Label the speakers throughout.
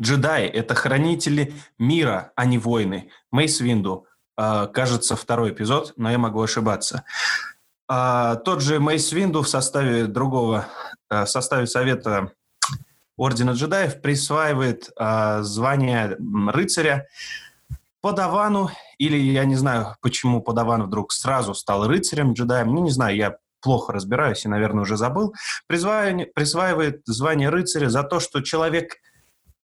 Speaker 1: Джедаи — это хранители мира, а не войны. Мейс Винду, э, кажется, второй эпизод, но я могу ошибаться. А, тот же Мейс Винду в составе другого, э, в составе совета Ордена джедаев присваивает э, звание рыцаря подавану, или я не знаю, почему подаван вдруг сразу стал рыцарем джедаем, ну не знаю, я плохо разбираюсь и, наверное, уже забыл, присваивает звание рыцаря за то, что человек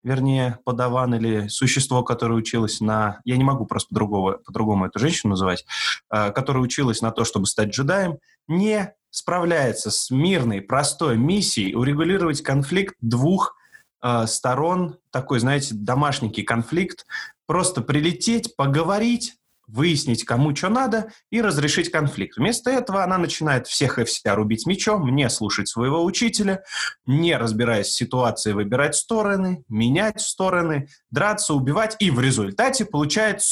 Speaker 1: вернее, подаван или существо, которое училось на... Я не могу просто по-другому, по-другому эту женщину называть, э, которая училась на то, чтобы стать джедаем, не справляется с мирной, простой миссией урегулировать конфликт двух э, сторон, такой, знаете, домашний конфликт, просто прилететь, поговорить, выяснить, кому что надо, и разрешить конфликт. Вместо этого она начинает всех и вся рубить мечом, не слушать своего учителя, не разбираясь в ситуации, выбирать стороны, менять стороны, драться, убивать, и в результате получает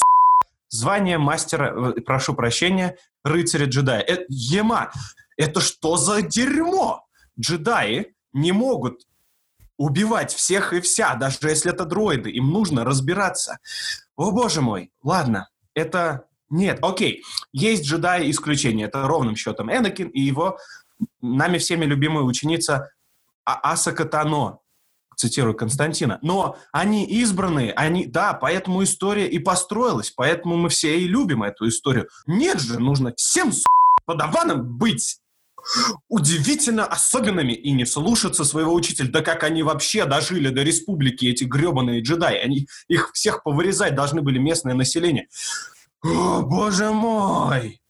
Speaker 1: звание мастера, э, прошу прощения, рыцаря-джедая. Это, ема, это что за дерьмо? Джедаи не могут убивать всех и вся, даже если это дроиды. Им нужно разбираться. О, боже мой. Ладно, это... Нет, окей. Есть джедаи исключения. Это ровным счетом Энакин и его нами всеми любимая ученица а Асака Тано, цитирую Константина. Но они избранные, они, да, поэтому история и построилась, поэтому мы все и любим эту историю. Нет же, нужно всем с подаванам быть удивительно особенными и не слушаться своего учителя. Да как они вообще дожили до республики, эти гребаные джедаи. Они их всех повырезать должны были местное население. О, боже мой!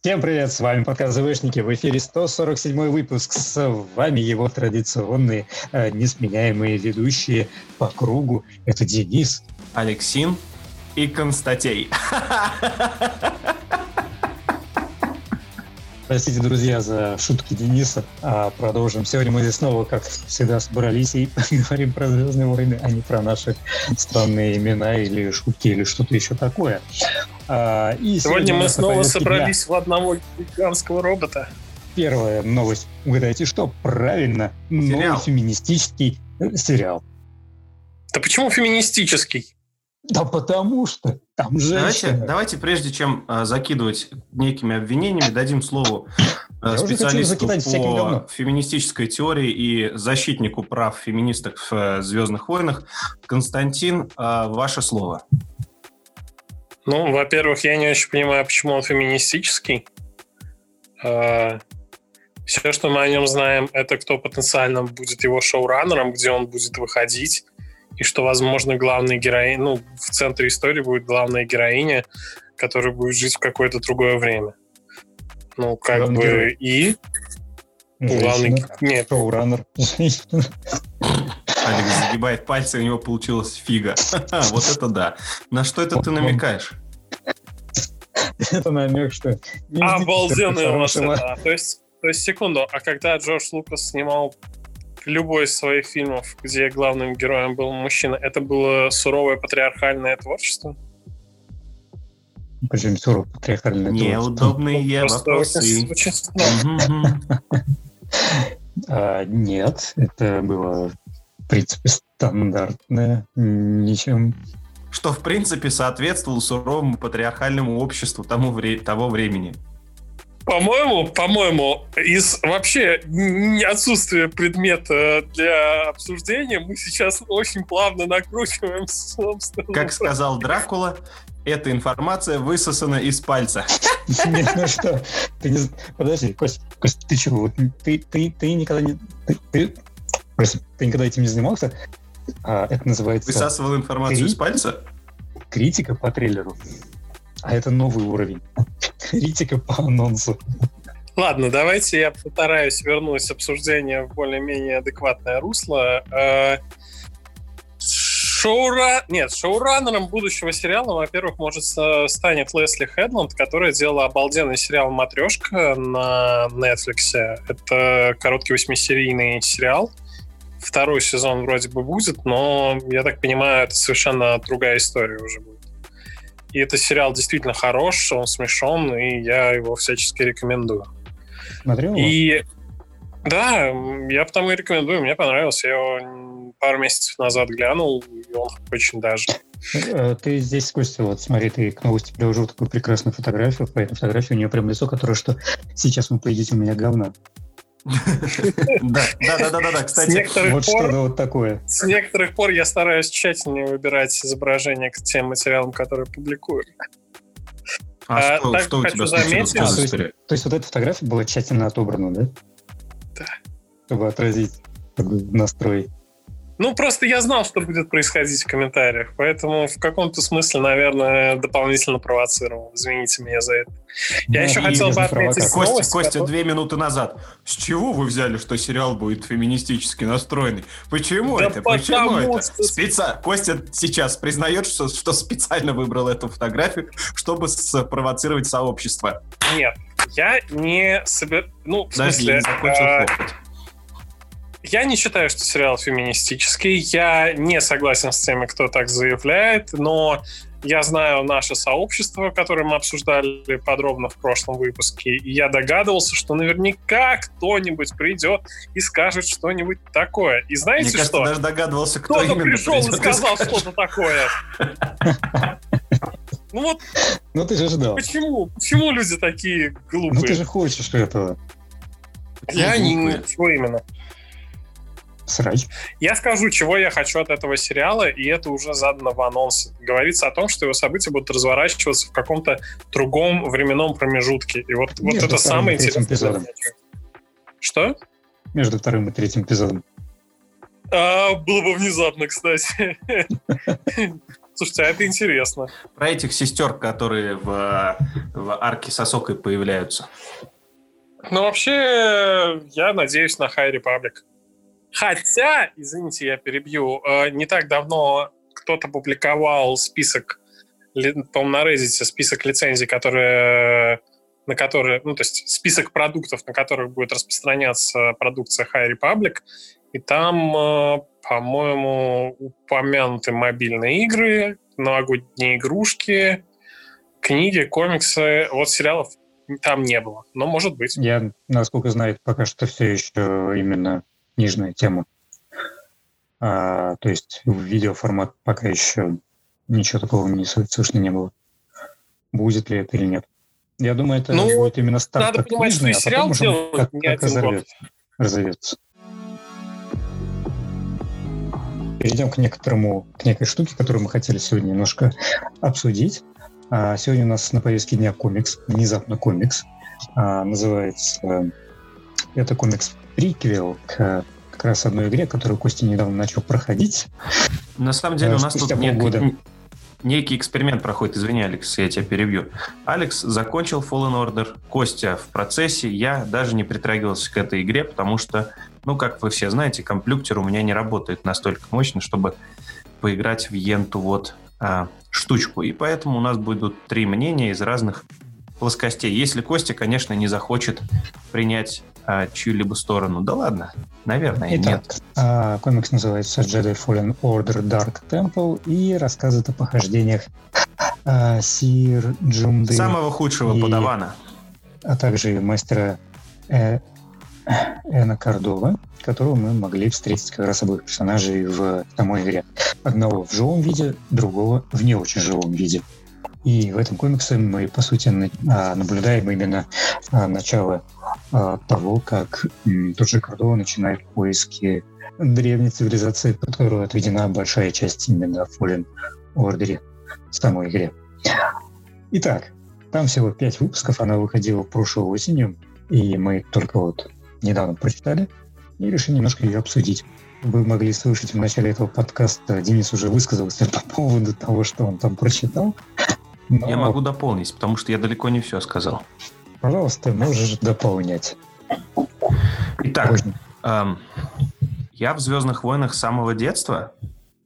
Speaker 2: Всем привет, с вами подкаст ЗВшники. В эфире 147 выпуск. С вами его традиционные э, несменяемые ведущие по кругу. Это Денис.
Speaker 1: Алексин и Констатей.
Speaker 2: Простите, друзья, за шутки Дениса. А продолжим. Сегодня мы здесь снова, как всегда, собрались и говорим про «Звездные войны», а не про наши странные имена или шутки или что-то еще такое.
Speaker 3: А, и сегодня, сегодня мы снова собрались дня. в одного гигантского робота.
Speaker 2: Первая новость. Угадайте, что? Правильно. Сериал. Новый феминистический э, сериал.
Speaker 3: Да почему феминистический?
Speaker 2: Да потому что там же.
Speaker 1: Давайте, давайте прежде чем э, закидывать некими обвинениями, дадим слово э, специалисту по феминистической теории и защитнику прав феминисток в э, «Звездных войнах». Константин, э, ваше слово.
Speaker 3: Ну, во-первых, я не очень понимаю, почему он феминистический. Э, все, что мы о нем знаем, это кто потенциально будет его шоураннером, где он будет выходить и что, возможно, главная героиня, ну, в центре истории будет главная героиня, которая будет жить в какое-то другое время. Ну, как Главный бы герой. и...
Speaker 2: Женщина. Главный... Нет. Шоураннер.
Speaker 1: Алекс загибает пальцы, у него получилась фига. Вот это да. На что это ты намекаешь?
Speaker 2: Это намек, что...
Speaker 3: Обалденная машина. То есть, то есть, секунду, а когда Джордж Лукас снимал любой из своих фильмов, где главным героем был мужчина, это было суровое патриархальное творчество?
Speaker 2: Почему суровое патриархальное
Speaker 1: Неудобные вопросы.
Speaker 2: А, нет, это было, в принципе, стандартное, ничем
Speaker 1: что в принципе соответствовало суровому патриархальному обществу тому вре- того времени.
Speaker 3: По-моему, по-моему, из вообще отсутствия предмета для обсуждения мы сейчас очень плавно накручиваем собственно.
Speaker 1: Как сказал Дракула, эта информация высосана из пальца.
Speaker 2: Нет, ну что, ты не... Подожди, Кость, Кость, ты чего? Ты, ты, ты никогда не... Ты, ты, ты никогда этим не занимался? А, это называется...
Speaker 1: Высасывал информацию из пальца?
Speaker 2: Критика по трейлеру. А это новый уровень. Критика по анонсу.
Speaker 3: Ладно, давайте я постараюсь вернуть обсуждение в более-менее адекватное русло. Э, шоура... Нет, шоураннером будущего сериала, во-первых, может станет Лесли Хедланд, которая делала обалденный сериал «Матрешка» на Netflix. Это короткий восьмисерийный сериал. Второй сезон вроде бы будет, но, я так понимаю, это совершенно другая история уже будет. И этот сериал действительно хорош, он смешон, и я его всячески рекомендую.
Speaker 2: Смотрел
Speaker 3: И да, я потому и рекомендую, мне понравился. Я его пару месяцев назад глянул, и он очень даже.
Speaker 2: Э, ты здесь, Костя, вот смотри, ты к новости приложил такую прекрасную фотографию. По этой фотографии у нее прям лицо, которое, что сейчас вы поедите у меня говна.
Speaker 1: Да, да, да, да, да, кстати.
Speaker 2: Вот что-то вот такое.
Speaker 3: С некоторых пор я стараюсь тщательнее выбирать изображения к тем материалам, которые публикую.
Speaker 1: А, а что, что у тебя заметить,
Speaker 2: а, то, есть, то есть вот эта фотография была тщательно отобрана, да?
Speaker 3: Да.
Speaker 2: Чтобы отразить настрой.
Speaker 3: Ну, просто я знал, что будет происходить в комментариях, поэтому в каком-то смысле, наверное, дополнительно провоцировал. Извините меня за это. Я да, еще хотел бы отметить
Speaker 1: Костя, новость, Костя, который... две минуты назад. С чего вы взяли, что сериал будет феминистически настроенный? Почему да это? Почему это? Что... Специ... Костя сейчас признает, что, что специально выбрал эту фотографию, чтобы спровоцировать сообщество.
Speaker 3: Нет, я не собер... Ну, в Подожди, смысле... Закончил а... Я не считаю, что сериал феминистический. Я не согласен с теми, кто так заявляет, но я знаю наше сообщество, которое мы обсуждали подробно в прошлом выпуске, и я догадывался, что наверняка кто-нибудь придет и скажет что-нибудь такое. И знаете
Speaker 1: Мне кажется,
Speaker 3: что?
Speaker 1: даже догадывался, кто, кто
Speaker 3: именно пришел и сказал что-то такое. Ну вот.
Speaker 2: Ну ты же ждал.
Speaker 3: Почему? Почему люди такие глупые?
Speaker 2: Ну ты же хочешь этого.
Speaker 3: Я не... Чего именно?
Speaker 2: Срач.
Speaker 3: Я скажу, чего я хочу от этого сериала, и это уже задано в анонсе. Говорится о том, что его события будут разворачиваться в каком-то другом временном промежутке. И вот, вот это самое интересное. Эпизодом. Что?
Speaker 2: Между вторым и третьим эпизодом.
Speaker 3: А, было бы внезапно, кстати. Слушайте, а это интересно.
Speaker 1: Про этих сестер, которые в, в арке сосокой появляются.
Speaker 3: Ну, вообще, я надеюсь на High Republic. Хотя, извините, я перебью, э, не так давно кто-то публиковал список, по-моему, на Reddit список лицензий, которые на которые, ну, то есть список продуктов, на которых будет распространяться продукция High Republic, и там, э, по-моему, упомянуты мобильные игры, новогодние игрушки, книги, комиксы. Вот сериалов там не было, но может быть.
Speaker 2: Я, насколько знаю, пока что все еще именно книжная тема. А, то есть в видеоформат пока еще ничего такого не слышно не было. Будет ли это или нет. Я думаю, это ну, будет именно старт
Speaker 3: надо как понимать, книжный, что а потом уже как, не как разорвется,
Speaker 2: разовьется. Перейдем к некоторому, к некой штуке, которую мы хотели сегодня немножко обсудить. А, сегодня у нас на повестке дня комикс, внезапно комикс. А, называется это комикс приквел к как раз одной игре, которую Костя недавно начал проходить.
Speaker 1: На самом деле у нас тут некий, некий эксперимент проходит. Извини, Алекс, я тебя перебью. Алекс закончил Fallen Order, Костя в процессе. Я даже не притрагивался к этой игре, потому что, ну, как вы все знаете, комплюктер у меня не работает настолько мощно, чтобы поиграть в Енту вот а, штучку. И поэтому у нас будут три мнения из разных плоскостей. Если Костя, конечно, не захочет принять а, чью-либо сторону. Да ладно, наверное, Итак, нет.
Speaker 2: А, комикс называется Jedi Fallen Order Dark Temple и рассказывает о похождениях а, Сир Джумды.
Speaker 1: Самого худшего и, подавана.
Speaker 2: А также мастера э, Эна Кордова, которого мы могли встретить как раз обоих персонажей в самой игре. Одного в живом виде, другого в не очень живом виде. И в этом комиксе мы, по сути, а, наблюдаем именно а, начало а, того, как тот же Кордова начинает поиски древней цивилизации, под которую отведена большая часть именно в Fallen Order в самой игре. Итак, там всего пять выпусков, она выходила прошлой осенью, и мы только вот недавно прочитали и решили немножко ее обсудить. Вы могли слышать в начале этого подкаста, Денис уже высказался по поводу того, что он там прочитал.
Speaker 1: Но... Я могу дополнить, потому что я далеко не все сказал.
Speaker 2: Пожалуйста, можешь дополнять.
Speaker 1: Итак, эм, я в «Звездных войнах» с самого детства,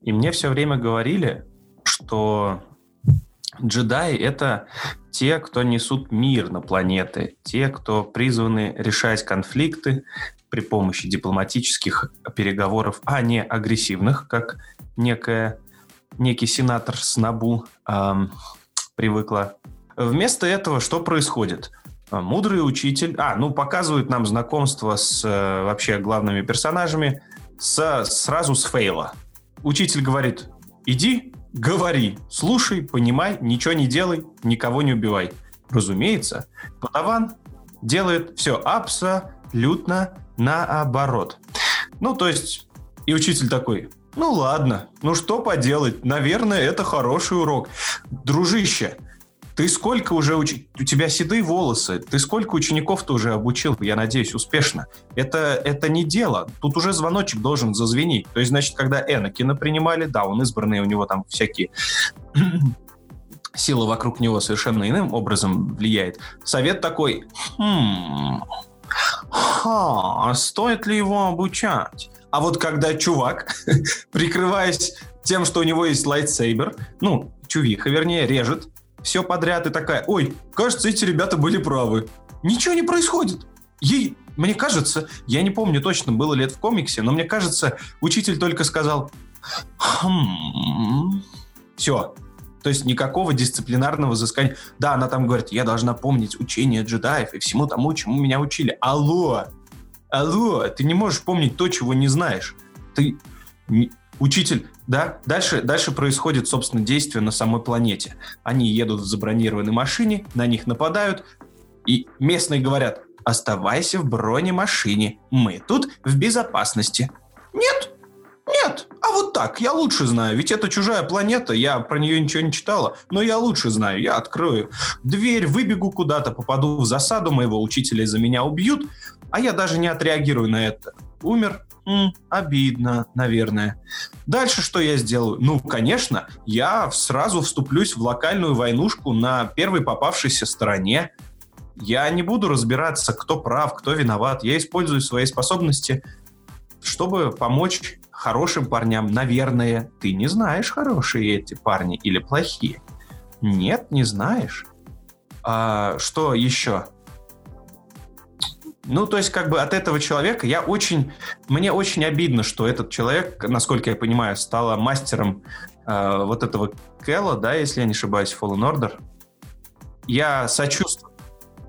Speaker 1: и мне все время говорили, что джедаи — это те, кто несут мир на планеты, те, кто призваны решать конфликты при помощи дипломатических переговоров, а не агрессивных, как некая, некий сенатор с Набу эм, привыкла. Вместо этого что происходит? Мудрый учитель, а, ну, показывает нам знакомство с э, вообще главными персонажами, со, сразу с фейла. Учитель говорит, иди, говори, слушай, понимай, ничего не делай, никого не убивай. Разумеется, подаван делает все абсолютно наоборот. Ну, то есть, и учитель такой, ну ладно, ну что поделать, наверное, это хороший урок. Дружище, ты сколько уже уч... у тебя седые волосы, ты сколько учеников-то уже обучил, я надеюсь, успешно. Это, это не дело. Тут уже звоночек должен зазвенить. То есть, значит, когда Энакина принимали, да, он избранный, у него там всякие сила вокруг него совершенно иным образом влияет. Совет такой, хм, ха, стоит ли его обучать? А вот когда чувак, прикрываясь тем, что у него есть лайтсейбер, ну, чувиха, вернее, режет все подряд и такая, ой, кажется, эти ребята были правы. Ничего не происходит. Ей, мне кажется, я не помню точно, было ли это в комиксе, но мне кажется, учитель только сказал, хм, все, то есть никакого дисциплинарного взыскания. Да, она там говорит, я должна помнить учение джедаев и всему тому, чему меня учили. Алло! Алло! Ты не можешь помнить то, чего не знаешь. Ты учитель, да? Дальше, дальше происходит, собственно, действие на самой планете. Они едут в забронированной машине, на них нападают, и местные говорят, оставайся в бронемашине, мы тут в безопасности. Нет, нет, а вот так, я лучше знаю, ведь это чужая планета, я про нее ничего не читала, но я лучше знаю, я открою дверь, выбегу куда-то, попаду в засаду, моего учителя за меня убьют, а я даже не отреагирую на это. Умер, М, обидно, наверное. Дальше что я сделаю? Ну, конечно, я сразу вступлюсь в локальную войнушку на первой попавшейся стороне. Я не буду разбираться, кто прав, кто виноват. Я использую свои способности, чтобы помочь хорошим парням, наверное, ты не знаешь, хорошие эти парни или плохие. Нет, не знаешь. А, что еще? Ну, то есть, как бы от этого человека я очень... Мне очень обидно, что этот человек, насколько я понимаю, стал мастером э, вот этого Кэлла, да, если я не ошибаюсь, Fallen Order. Я сочувствую.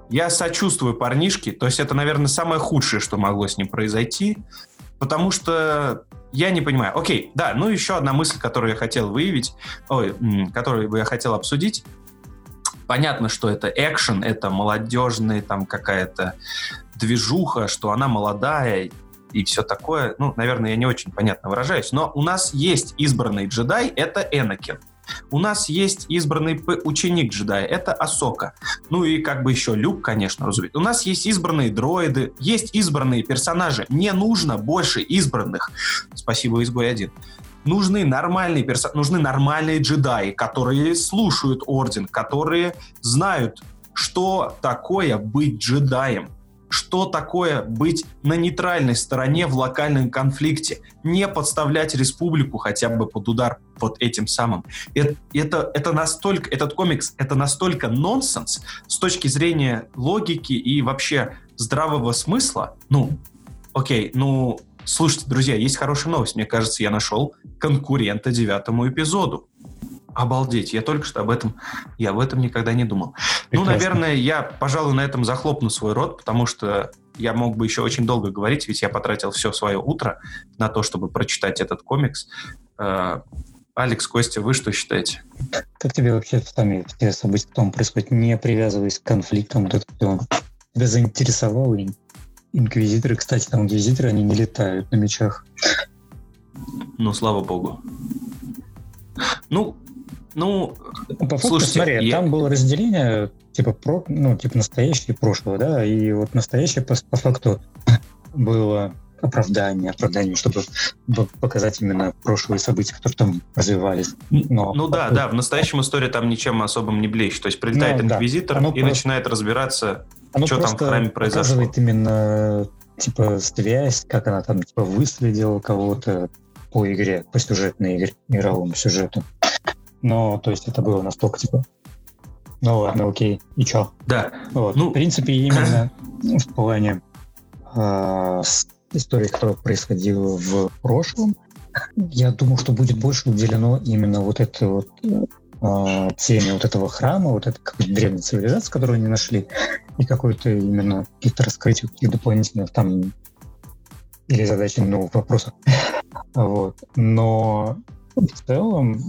Speaker 1: Я сочувствую парнишке. То есть, это, наверное, самое худшее, что могло с ним произойти. Потому что я не понимаю. Окей, да, ну еще одна мысль, которую я хотел выявить, ой, которую я хотел обсудить. Понятно, что это экшен, это молодежный, там какая-то движуха, что она молодая и все такое. Ну, наверное, я не очень понятно выражаюсь, но у нас есть избранный джедай, это Энакин. У нас есть избранный ученик джедая, это Асока. Ну и как бы еще Люк, конечно, разумеется. У нас есть избранные дроиды, есть избранные персонажи. Не нужно больше избранных. Спасибо, Изгой 1 нужны нормальные персонажи, нужны нормальные джедаи, которые слушают орден, которые знают, что такое быть джедаем что такое быть на нейтральной стороне в локальном конфликте, не подставлять республику хотя бы под удар вот этим самым. Это, это, это настолько, этот комикс, это настолько нонсенс с точки зрения логики и вообще здравого смысла. Ну, окей, ну, слушайте, друзья, есть хорошая новость. Мне кажется, я нашел конкурента девятому эпизоду. Обалдеть, я только что об этом, я об этом никогда не думал. Ну, Прекрасно. Ну, наверное, я, пожалуй, на этом захлопну свой рот, потому что я мог бы еще очень долго говорить, ведь я потратил все свое утро на то, чтобы прочитать этот комикс. Э, Алекс, Костя, вы что считаете?
Speaker 2: Как тебе вообще сами все события потом происходят, не привязываясь к конфликтам, вот это все тебя заинтересовало? Инквизиторы, кстати, там инквизиторы, они не летают на мечах.
Speaker 1: Ну, слава богу. Ну, ну,
Speaker 2: по факту, слушайте, смотри, я... там было разделение типа про, ну, типа настоящее и прошлого, да, и вот настоящее по, по факту было оправдание, оправдание, чтобы показать именно прошлые события, которые там развивались.
Speaker 1: Но ну да, да, в настоящем истории там ничем особым не блещет. То есть прилетает ну, инквизитор да. и просто... начинает разбираться, оно что там в храме произошло. показывает
Speaker 2: именно типа связь, как она там типа выследила кого-то по игре, по сюжетной игре, мировому сюжету. Но, то есть, это было настолько, типа, ну ладно, окей, и чё?
Speaker 1: Да.
Speaker 2: Вот. Ну, в принципе, именно в плане э, истории, которая происходила в прошлом, я думаю, что будет больше уделено именно вот этой вот э, теме вот этого храма, вот этой какой-то древней цивилизации, которую они нашли, и какой-то именно каких-то раскрытий, каких-то дополнительных там или задачи новых вопросов. Вот. Но в целом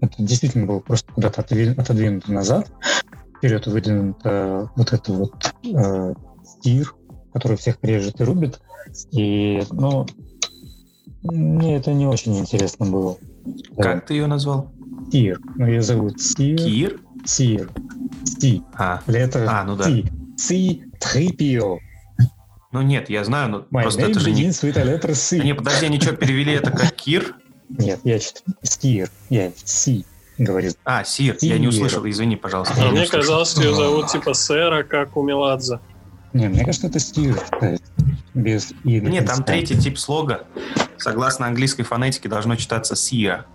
Speaker 2: это действительно было просто куда-то отодвинуто назад. Вперед выдвинуто вот это вот э, стир, который всех режет и рубит. И, ну, мне это не очень интересно было.
Speaker 1: Как ты ее назвал?
Speaker 2: Тир. Ну, ее зовут Сир.
Speaker 1: Кир?
Speaker 2: Сир. Си.
Speaker 1: А,
Speaker 2: Лето
Speaker 1: а ну да.
Speaker 2: Си. Си Трипио.
Speaker 1: Ну нет, я знаю, но
Speaker 2: My
Speaker 1: просто это же не...
Speaker 2: with a letter C.
Speaker 1: Не, подожди, они что, перевели это как Кир?
Speaker 2: Нет, я что-то Стир. Я Си говорю.
Speaker 1: А, Сир, я не
Speaker 2: Сир.
Speaker 1: услышал, извини, пожалуйста.
Speaker 3: А мне
Speaker 1: услышал.
Speaker 3: казалось, что ее зовут типа Сэра, как у Меладзе.
Speaker 2: Не, мне кажется, это есть Без И.
Speaker 1: Нет, там третий тип слога. Согласно английской фонетике должно читаться Сия.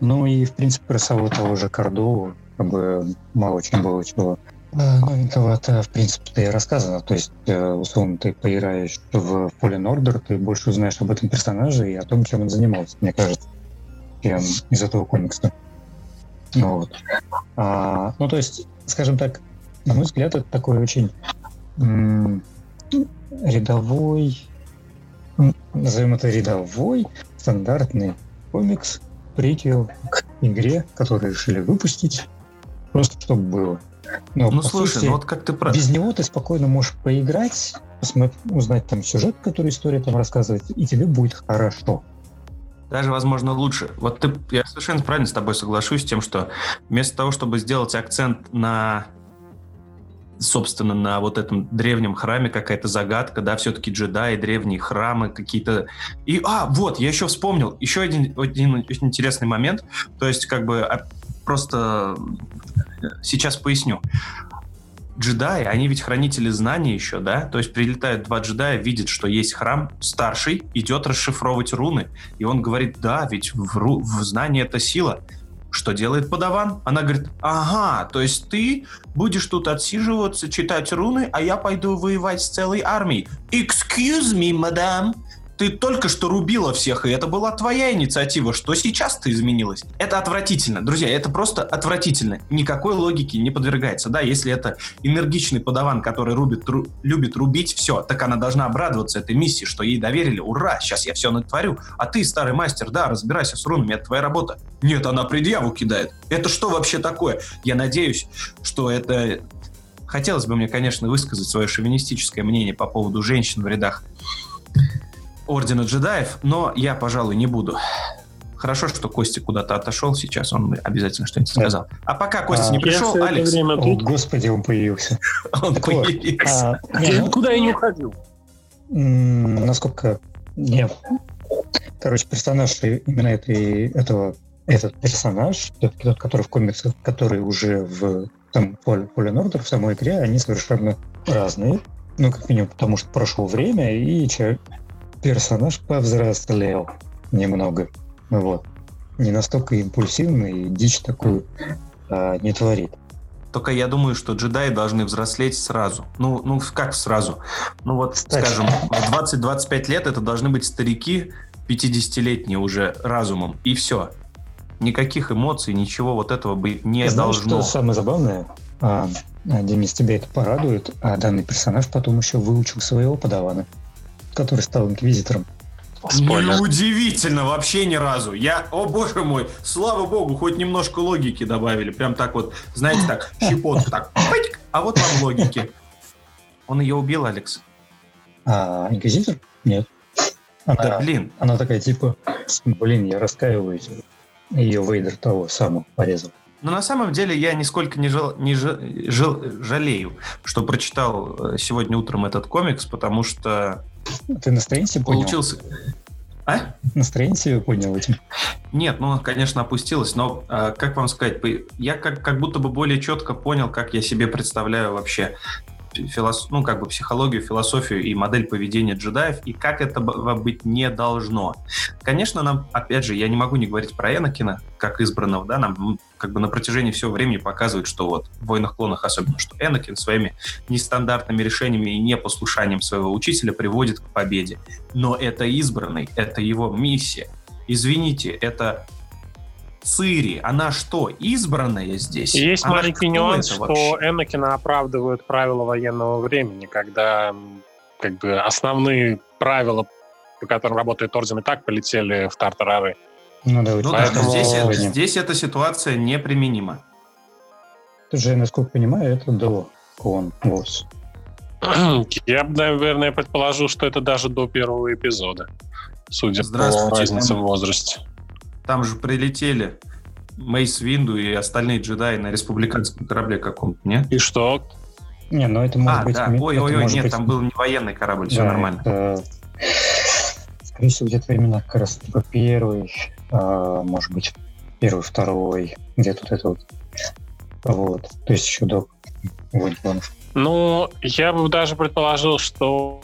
Speaker 2: Ну и, в принципе, про самого того же Кордову как бы мало очень было чего новенького-то, в принципе-то и рассказано. То есть, э, условно, ты поиграешь в Fallen Order, ты больше узнаешь об этом персонаже и о том, чем он занимался, мне кажется, чем из этого комикса. Ну, вот. А, ну, то есть, скажем так, на мой взгляд, это такой очень м, рядовой, назовем это рядовой, стандартный комикс, приквел к игре, которую решили выпустить, просто чтобы было. Но,
Speaker 1: Ну слушай,
Speaker 2: сути,
Speaker 1: ну вот как ты про...
Speaker 2: без него ты спокойно можешь поиграть, узнать там сюжет, который история там рассказывает, и тебе будет хорошо.
Speaker 1: Даже, возможно, лучше. Вот ты, я совершенно правильно с тобой соглашусь с тем, что вместо того, чтобы сделать акцент на собственно, на вот этом древнем храме какая-то загадка, да, все-таки джедаи, древние храмы какие-то. И, а, вот, я еще вспомнил, еще один, один очень интересный момент, то есть, как бы, а, просто сейчас поясню. Джедаи, они ведь хранители знаний еще, да? То есть прилетают два джедая, видят, что есть храм, старший идет расшифровывать руны, и он говорит, да, ведь в, ру- в знании это сила. Что делает подаван? Она говорит, ага, то есть ты будешь тут отсиживаться, читать руны, а я пойду воевать с целой армией. Excuse me, мадам. Ты только что рубила всех, и это была твоя инициатива. Что сейчас-то изменилось? Это отвратительно. Друзья, это просто отвратительно. Никакой логике не подвергается. Да, если это энергичный подаван, который рубит, тру- любит рубить, все, так она должна обрадоваться этой миссии, что ей доверили. Ура, сейчас я все натворю. А ты, старый мастер, да, разбирайся с рунами, это твоя работа. Нет, она предъяву кидает. Это что вообще такое? Я надеюсь, что это... Хотелось бы мне, конечно, высказать свое шовинистическое мнение по поводу женщин в рядах Ордена джедаев, но я, пожалуй, не буду. Хорошо, что Костя куда-то отошел сейчас, он обязательно что-нибудь
Speaker 2: Да.
Speaker 1: сказал. А пока Костя
Speaker 2: А,
Speaker 1: не
Speaker 3: Я
Speaker 1: пришел,
Speaker 3: это
Speaker 1: Алекс,
Speaker 3: время
Speaker 2: О,
Speaker 3: тут.
Speaker 2: господи, он появился.
Speaker 1: он
Speaker 2: Так вот,
Speaker 1: появился.
Speaker 2: А, не,
Speaker 3: Я
Speaker 2: ну,
Speaker 3: никуда и не уходил.
Speaker 2: насколько... Не, короче, персонаж именно этой, этого, этот персонаж, тот, который в комиксах, который уже в там, Fallen Order, в самой игре, они совершенно разные. Ну, как минимум, потому что прошло время, и че- персонаж повзрослел немного. Вот. Не настолько импульсивный, и дичь такую а, не творит.
Speaker 1: Только я думаю, что джедаи должны взрослеть сразу. Ну, ну как сразу? Ну вот,
Speaker 2: Кстати.
Speaker 1: скажем, в 20-25 лет это должны быть старики 50-летние уже разумом. И все. Никаких эмоций, ничего вот этого быть не
Speaker 2: Знаешь,
Speaker 1: должно.
Speaker 2: что самое забавное? А, Денис, тебя это порадует, а данный персонаж потом еще выучил своего подавана, который стал инквизитором.
Speaker 3: Спойлер.
Speaker 1: Неудивительно, вообще ни разу. Я, о боже мой, слава богу, хоть немножко логики добавили. Прям так вот, знаете, так, щепотку, так, а вот вам логики. Он ее убил, Алекс.
Speaker 2: А инквизитор? Нет. Она,
Speaker 1: Да блин,
Speaker 2: она такая типа, блин, я раскаиваюсь. Ее Вейдер того самого порезал.
Speaker 1: Но на самом деле я нисколько не, жал- не жа- жал- жалею, что прочитал э, сегодня утром этот комикс, потому что
Speaker 2: Ты настроение себе понял?
Speaker 1: получился... А?
Speaker 2: Настроение себе понял этим?
Speaker 1: Нет, ну, конечно, опустилось, но, э, как вам сказать, я как, как будто бы более четко понял, как я себе представляю вообще филос... ну, как бы психологию, философию и модель поведения джедаев, и как это быть не должно. Конечно, нам, опять же, я не могу не говорить про Энакина, как избранного, да, нам как бы на протяжении всего времени показывают, что вот в «Войнах-клонах» особенно, что Энакин своими нестандартными решениями и непослушанием своего учителя приводит к победе. Но это избранный, это его миссия. Извините, это Цири, она что, избранная здесь?
Speaker 3: Есть
Speaker 1: Она
Speaker 3: маленький нюанс, что
Speaker 1: вообще?
Speaker 3: Энакина оправдывают правила военного времени, когда как бы основные правила по которым работает Орден, и так полетели в Тартарары.
Speaker 1: Ну да, ну, Поэтому... здесь, здесь эта ситуация неприменима.
Speaker 2: Тут же, насколько понимаю, это до Clone Wars.
Speaker 3: Я бы, наверное, предположил, что это даже до первого эпизода, судя по разнице в возрасте.
Speaker 1: Там же прилетели Мейс Винду и остальные джедаи на республиканском корабле каком-то, нет?
Speaker 3: И что?
Speaker 2: Не, ну это может
Speaker 1: а,
Speaker 2: быть...
Speaker 1: Да. Ой-ой-ой, нет, быть... там был не военный корабль, все да, нормально. Это...
Speaker 2: Скорее всего, где-то именно как раз типа первый, а, может быть, первый, второй, где тут это вот. Вот. То есть еще до войн клонов.
Speaker 3: Ну, я бы даже предположил, что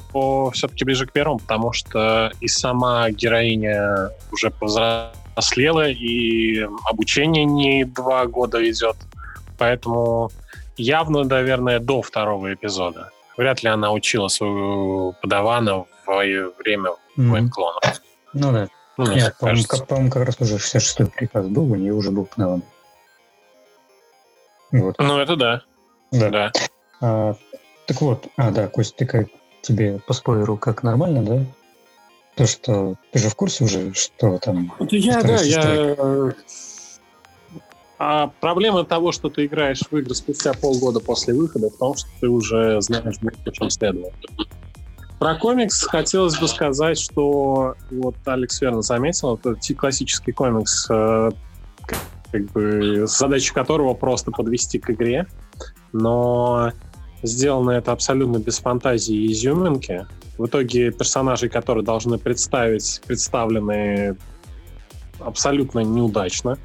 Speaker 3: все-таки ближе к первому, потому что и сама героиня уже повзрослела, и обучение не два года идет. Поэтому явно, наверное, до второго эпизода. Вряд ли она учила свою подавана в время mm-hmm. войн клонов.
Speaker 2: Ну да. Ну, Нет, по-моему, как, по как раз уже 66-й приказ был, у нее уже был подаван.
Speaker 3: Вот. Ну, это да.
Speaker 2: Да. да. А, так вот, а, да, Костя, ты как тебе по спойлеру как нормально, да? То, что ты же в курсе уже, что там...
Speaker 3: Это я, да, я... А проблема того, что ты играешь в игры спустя полгода после выхода, в том, что ты уже знаешь, о чем следует. Про комикс хотелось бы сказать, что вот Алекс верно заметил, это классический комикс, э, как бы задача которого просто подвести к игре, но Сделано это абсолютно без фантазии и изюминки. В итоге персонажи, которые должны представить, представлены абсолютно неудачно.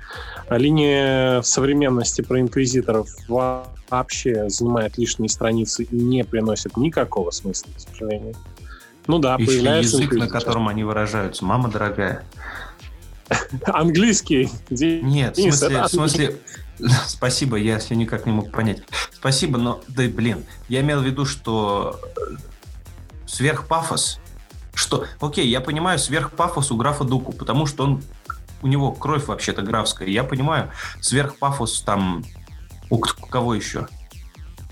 Speaker 3: Линия современности про инквизиторов вообще занимает лишние страницы и не приносит никакого смысла, к сожалению.
Speaker 1: Ну да, Еще появляется язык, на котором они выражаются. Мама дорогая.
Speaker 3: Английский.
Speaker 1: Нет, в смысле, в смысле, Спасибо, я все никак не мог понять. Спасибо, но, да блин, я имел в виду, что сверхпафос, что, окей, я понимаю сверхпафос у графа Дуку, потому что он, у него кровь вообще-то графская, я понимаю сверхпафос там, у, кого еще?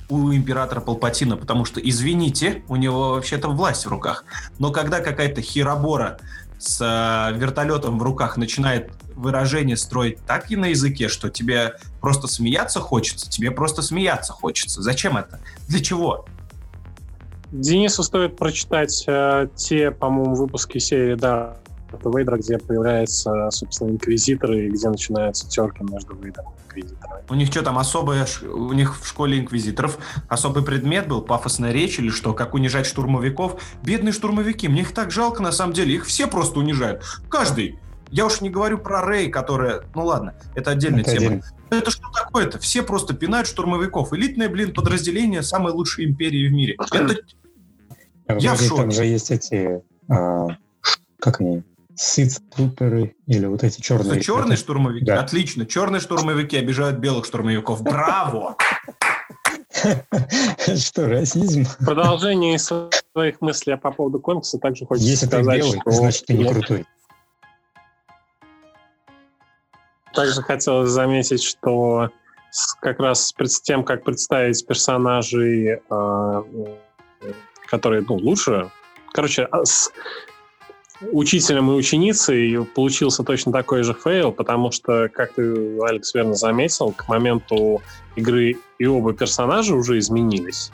Speaker 1: у императора Палпатина, потому что, извините, у него вообще-то власть в руках. Но когда какая-то херобора с э, вертолетом в руках начинает выражение строить так и на языке, что тебе просто смеяться хочется, тебе просто смеяться хочется. Зачем это? Для чего?
Speaker 3: Денису стоит прочитать э, те, по-моему, выпуски серии да, Вейдера, где появляются, собственно, инквизиторы, и где начинаются терки между Вейдером и инквизиторами.
Speaker 1: У них что там, особое, у них в школе инквизиторов особый предмет был, пафосная речь или что, как унижать штурмовиков? Бедные штурмовики, мне их так жалко, на самом деле, их все просто унижают. Каждый. Я уж не говорю про Рэй, которая... Ну ладно, это отдельная это тема. Один. Это что такое-то? Все просто пинают штурмовиков. Элитное, блин, подразделение самой лучшей империи в мире. Это...
Speaker 2: Я в шоке. Там же есть эти... А, как они? Сит-труперы или вот эти черные...
Speaker 1: Это черные штурмовики? Да. Отлично. Черные штурмовики обижают белых штурмовиков. Браво!
Speaker 2: Что, расизм?
Speaker 3: Продолжение своих мыслей по поводу комикса также хочется
Speaker 2: Если сказать, ты белый, что... значит ты не крутой.
Speaker 3: Также хотелось заметить, что как раз с тем, как представить персонажей, а, которые ну, лучше, короче, а, с учителем и ученицей получился точно такой же fail, потому что, как ты, Алекс, верно заметил, к моменту игры и оба персонажа уже изменились.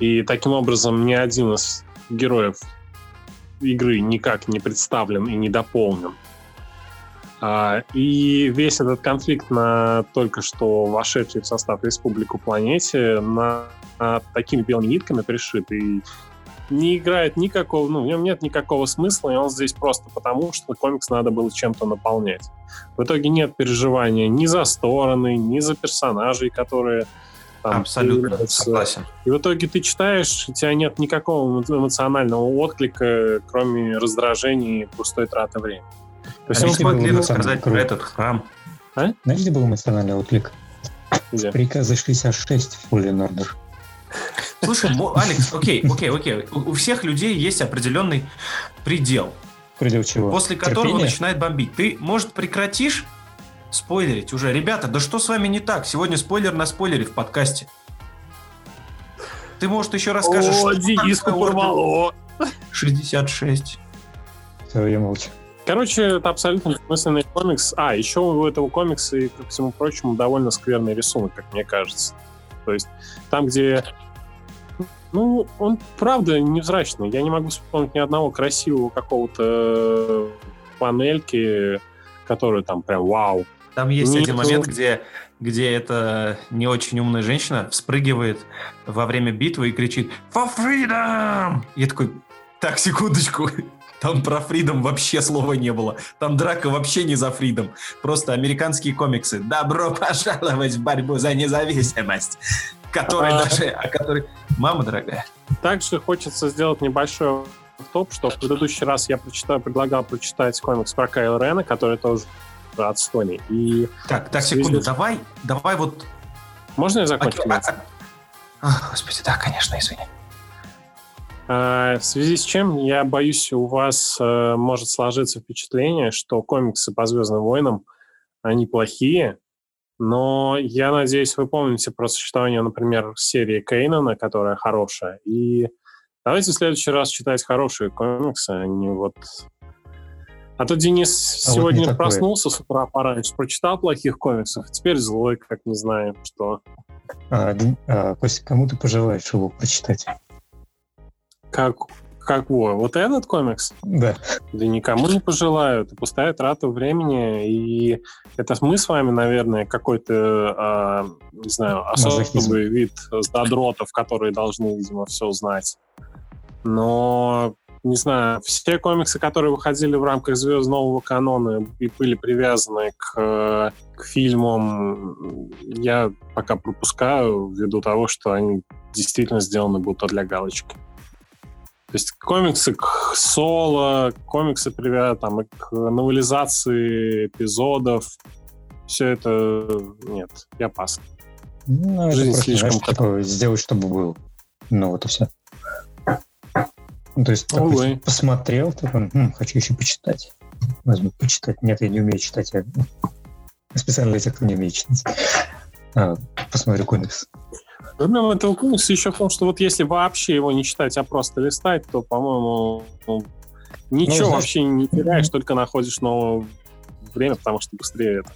Speaker 3: И таким образом ни один из героев игры никак не представлен и не дополнен. А, и весь этот конфликт на только что вошедший в состав республику планете на, на такими белыми нитками пришит и не играет никакого, ну, в нем нет никакого смысла, и он здесь просто потому, что комикс надо было чем-то наполнять. В итоге нет переживания ни за стороны, ни за персонажей, которые
Speaker 1: там, Абсолютно появляются. согласен.
Speaker 3: И в итоге ты читаешь, у тебя нет никакого эмоционального отклика, кроме раздражения и пустой траты времени.
Speaker 1: То есть а мы могли рассказать про этот храм.
Speaker 2: А? Знаешь, где был эмоциональный отклик? Где? Приказы 66 Fallen Order.
Speaker 1: Слушай, Алекс, окей, окей, окей. У всех людей есть определенный предел.
Speaker 2: Предел чего?
Speaker 1: После которого Терпение? начинает бомбить. Ты, может, прекратишь спойлерить уже? Ребята, да что с вами не так? Сегодня спойлер на спойлере в подкасте. Ты, может, еще расскажешь,
Speaker 3: О, что Дениску порвало.
Speaker 1: 66.
Speaker 2: что я молчу.
Speaker 3: Короче, это абсолютно бессмысленный комикс. А, еще у этого комикса и, ко всему прочему, довольно скверный рисунок, как мне кажется. То есть там, где... Ну, он правда невзрачный. Я не могу вспомнить ни одного красивого какого-то панельки, который там прям вау.
Speaker 1: Там есть
Speaker 3: Нет,
Speaker 1: один момент, где, где эта не очень умная женщина вспрыгивает во время битвы и кричит «For freedom!» Я такой, так, секундочку, там про фридом вообще слова не было. Там драка вообще не за фридом. Просто американские комиксы. Добро пожаловать в борьбу за независимость. Который
Speaker 3: А.
Speaker 1: даже... О которой... Мама дорогая.
Speaker 3: Также хочется сделать небольшой топ, что в предыдущий раз я прочитал, предлагал прочитать комикс про Кайла Рена, который тоже отстойный. И
Speaker 1: Так, так, секунду.
Speaker 3: с-
Speaker 1: Давай, давай вот...
Speaker 3: можно я закончу?
Speaker 1: А, а, а, Господи, да, конечно, извини.
Speaker 3: А, В связи с чем, я боюсь, у вас э, может сложиться впечатление, что комиксы по Звездным войнам, они плохие, но я надеюсь, вы помните про существование, например, серии Кейнона, которая хорошая, и давайте в следующий раз читать хорошие комиксы, а не вот... А то Денис
Speaker 2: А вот
Speaker 3: сегодня
Speaker 2: такое.
Speaker 3: проснулся с утра пораньше, прочитал плохих комиксов, а теперь злой, как не знаю, что.
Speaker 2: А, а, Костя, кому ты пожелаешь его прочитать?
Speaker 3: Как, как во, вот этот комикс?
Speaker 2: Да.
Speaker 3: Да никому не пожелаю. Это пустая трата времени. И это мы с вами, наверное, какой-то, а, не знаю,
Speaker 2: Мазохизм.
Speaker 3: особый вид задротов, которые должны, видимо, все знать. Но, не знаю, все комиксы, которые выходили в рамках «Звезд нового канона» и были привязаны к, к фильмам, я пока пропускаю ввиду того, что они действительно сделаны будто для галочки. То есть комиксы к соло, комиксы привязаны там, и к новелизации эпизодов. Все это нет, я пас.
Speaker 2: Ну,
Speaker 3: Жизнь
Speaker 2: просто,
Speaker 3: слишком
Speaker 2: знаешь, такое, сделать, чтобы было. Ну, вот и все. Ну, то есть, допустим, посмотрел, такой, «М, хочу еще почитать. Возьму почитать. Нет, я не умею читать. Я специально для тех, кто не умеет читать. А, посмотрю комикс.
Speaker 3: Проблема этого комикса еще в том, что вот если вообще его не читать, а просто листать, то, по-моему, ну, ничего
Speaker 2: знаешь-
Speaker 3: вообще не теряешь, только находишь новое время, потому что быстрее это.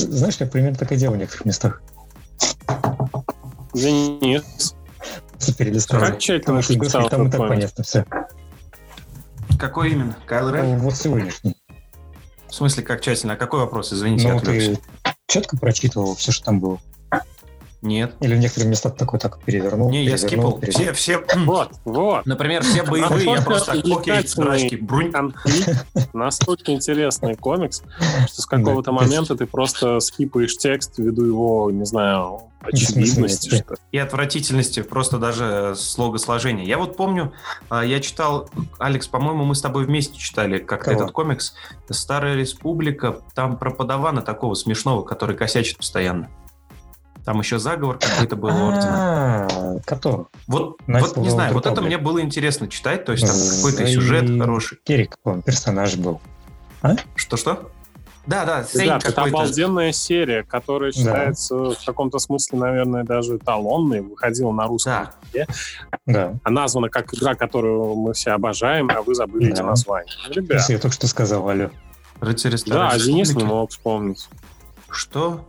Speaker 2: Знаешь, я примерно так и делаю в некоторых местах.
Speaker 3: Денис,
Speaker 2: Просто перелистываю.
Speaker 3: как тщательно ты читал
Speaker 2: там и так понятно все.
Speaker 1: Какой именно? Кайл Рен?
Speaker 2: Ну, Вот сегодняшний.
Speaker 1: В смысле, как тщательно? А какой вопрос? Извините, я
Speaker 2: Ну,
Speaker 1: отвлекся.
Speaker 2: ты четко прочитывал все, что там было?
Speaker 1: Нет.
Speaker 2: Или в некоторых местах такой так перевернул?
Speaker 1: Не, я скипал.
Speaker 2: перевернул?
Speaker 1: Все, все,
Speaker 3: Вот, вот.
Speaker 1: например, все боевые, я просто так, окей,
Speaker 3: конфликт, настолько интересный комикс, что с какого-то момента ты просто скипаешь текст ввиду его, не знаю, очевидности. Что...
Speaker 1: и отвратительности просто даже слогосложения. Я вот помню, а, я читал, Алекс, по-моему, мы с тобой вместе читали как-то этот комикс «Старая республика», там про подавана такого смешного, который косячит постоянно. Там еще заговор какой-то был у Ордена.
Speaker 2: А, который?
Speaker 1: Вот, вот не знаю, вот это мне было интересно читать, то есть там
Speaker 2: Э,
Speaker 1: какой-то сюжет хороший.
Speaker 2: Керик, по персонаж был.
Speaker 1: Что-что? Да, да,
Speaker 3: Ребят, это обалденная серия, которая
Speaker 2: Да.
Speaker 3: считается в каком-то смысле, наверное, даже эталонной, выходила на русском
Speaker 1: Да.
Speaker 3: языке,
Speaker 2: Да.
Speaker 3: а названа как игра, которую мы все обожаем, а вы забыли эти
Speaker 2: Да.
Speaker 3: названия. Ну, Ребят,
Speaker 2: Если я только что сказал, алло.
Speaker 1: Рыцари
Speaker 3: да, а Денис не мог вспомнить.
Speaker 1: Что?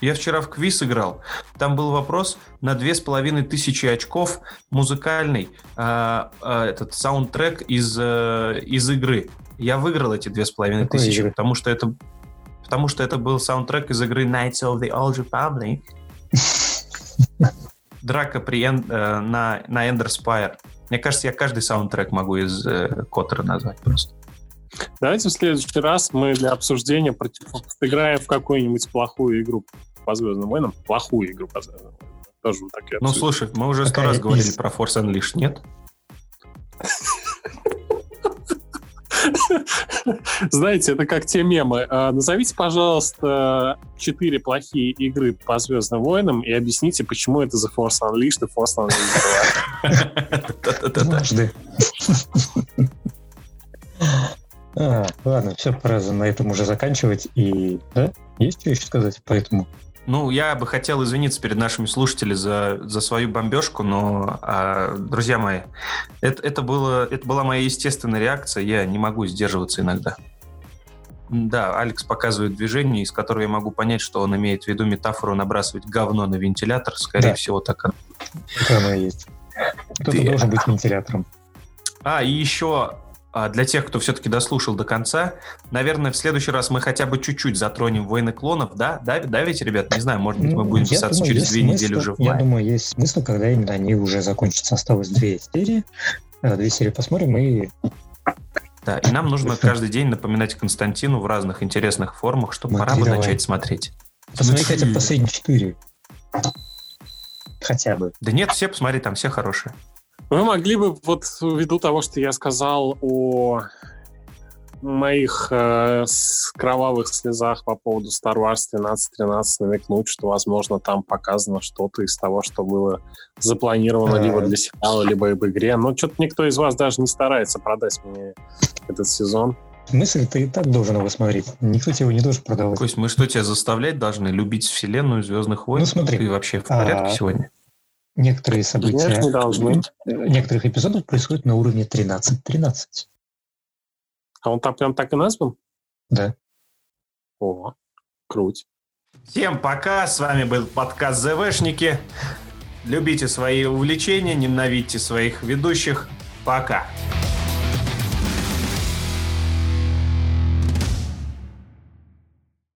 Speaker 1: Я вчера в квиз играл. Там был вопрос на две с половиной тысячи очков музыкальный а, а, этот саундтрек из, э, из игры. Я выиграл эти две с половиной тысячи,
Speaker 2: игры?
Speaker 1: потому что это потому что это был саундтрек из игры Knights of the Old Republic. Драка при э, на, на Ender Spire. Мне кажется, я каждый саундтрек могу из э, Коттера назвать просто.
Speaker 3: Давайте в следующий раз мы для обсуждения сыграем в какую-нибудь плохую игру по Звездным войнам. Плохую игру по Звездным войнам. Тоже вот такие
Speaker 1: Ну, слушай, мы уже сто раз говорили
Speaker 2: из-
Speaker 1: про Force Unleashed, нет?
Speaker 3: Знаете, это как те мемы. А, Назовите, пожалуйста, четыре плохие игры по Звездным войнам и объясните, почему это The Force Unleashed и Force Unleashed 2.
Speaker 1: Да-да-да.
Speaker 2: Дважды. А, ладно, все, пора на этом уже заканчивать. И да, есть что еще сказать по этому
Speaker 1: Ну, я бы хотел извиниться перед нашими слушателями за, за свою бомбежку, но, а, друзья мои, это, это, было, это была моя естественная реакция, я не могу сдерживаться иногда. Да, Алекс показывает движение, из которого я могу понять, что он имеет в виду метафору набрасывать говно на вентилятор. Скорее да. всего, так
Speaker 2: Это оно и есть. Кто-то Ты... должен быть вентилятором.
Speaker 1: А, и еще для тех, кто все-таки дослушал до конца, наверное, в следующий раз мы хотя бы чуть-чуть затронем «Войны клонов», да? Да, да ведь, ребят? Не знаю, может быть, мы будем писаться думаю, через две смысл, недели уже в
Speaker 2: мае. Я думаю, есть смысл, когда именно они уже закончатся. Осталось две серии. Э, две серии посмотрим и
Speaker 1: да, и нам нужно каждый день напоминать Константину в разных интересных формах, что пора бы начать смотреть.
Speaker 2: Посмотри хотя бы последние четыре. Хотя бы.
Speaker 1: Да нет, все посмотри, там все хорошие.
Speaker 3: Вы могли бы, вот ввиду того, что я сказал о моих э, кровавых слезах по поводу Star Wars 1313 намекнуть, что, возможно, там показано что-то из того, что было запланировано а... либо для сериала, либо в игре. Но что-то никто из вас даже не старается продать мне этот сезон.
Speaker 2: Мысль, ты и так должен его смотреть. Никто тебе его не должен продавать.
Speaker 1: Кость, мы что, тебя заставлять должны? Любить вселенную Звездных войн?
Speaker 2: Ну смотри.
Speaker 1: Ты вообще в порядке а... сегодня?
Speaker 2: Некоторые события Нет, не должны. некоторых эпизодов происходят на уровне 13. 13.
Speaker 3: А он там прям так и назван?
Speaker 2: Да.
Speaker 3: О, круть.
Speaker 1: Всем пока, с вами был подкаст ЗВшники. Любите свои увлечения, ненавидьте своих ведущих. Пока.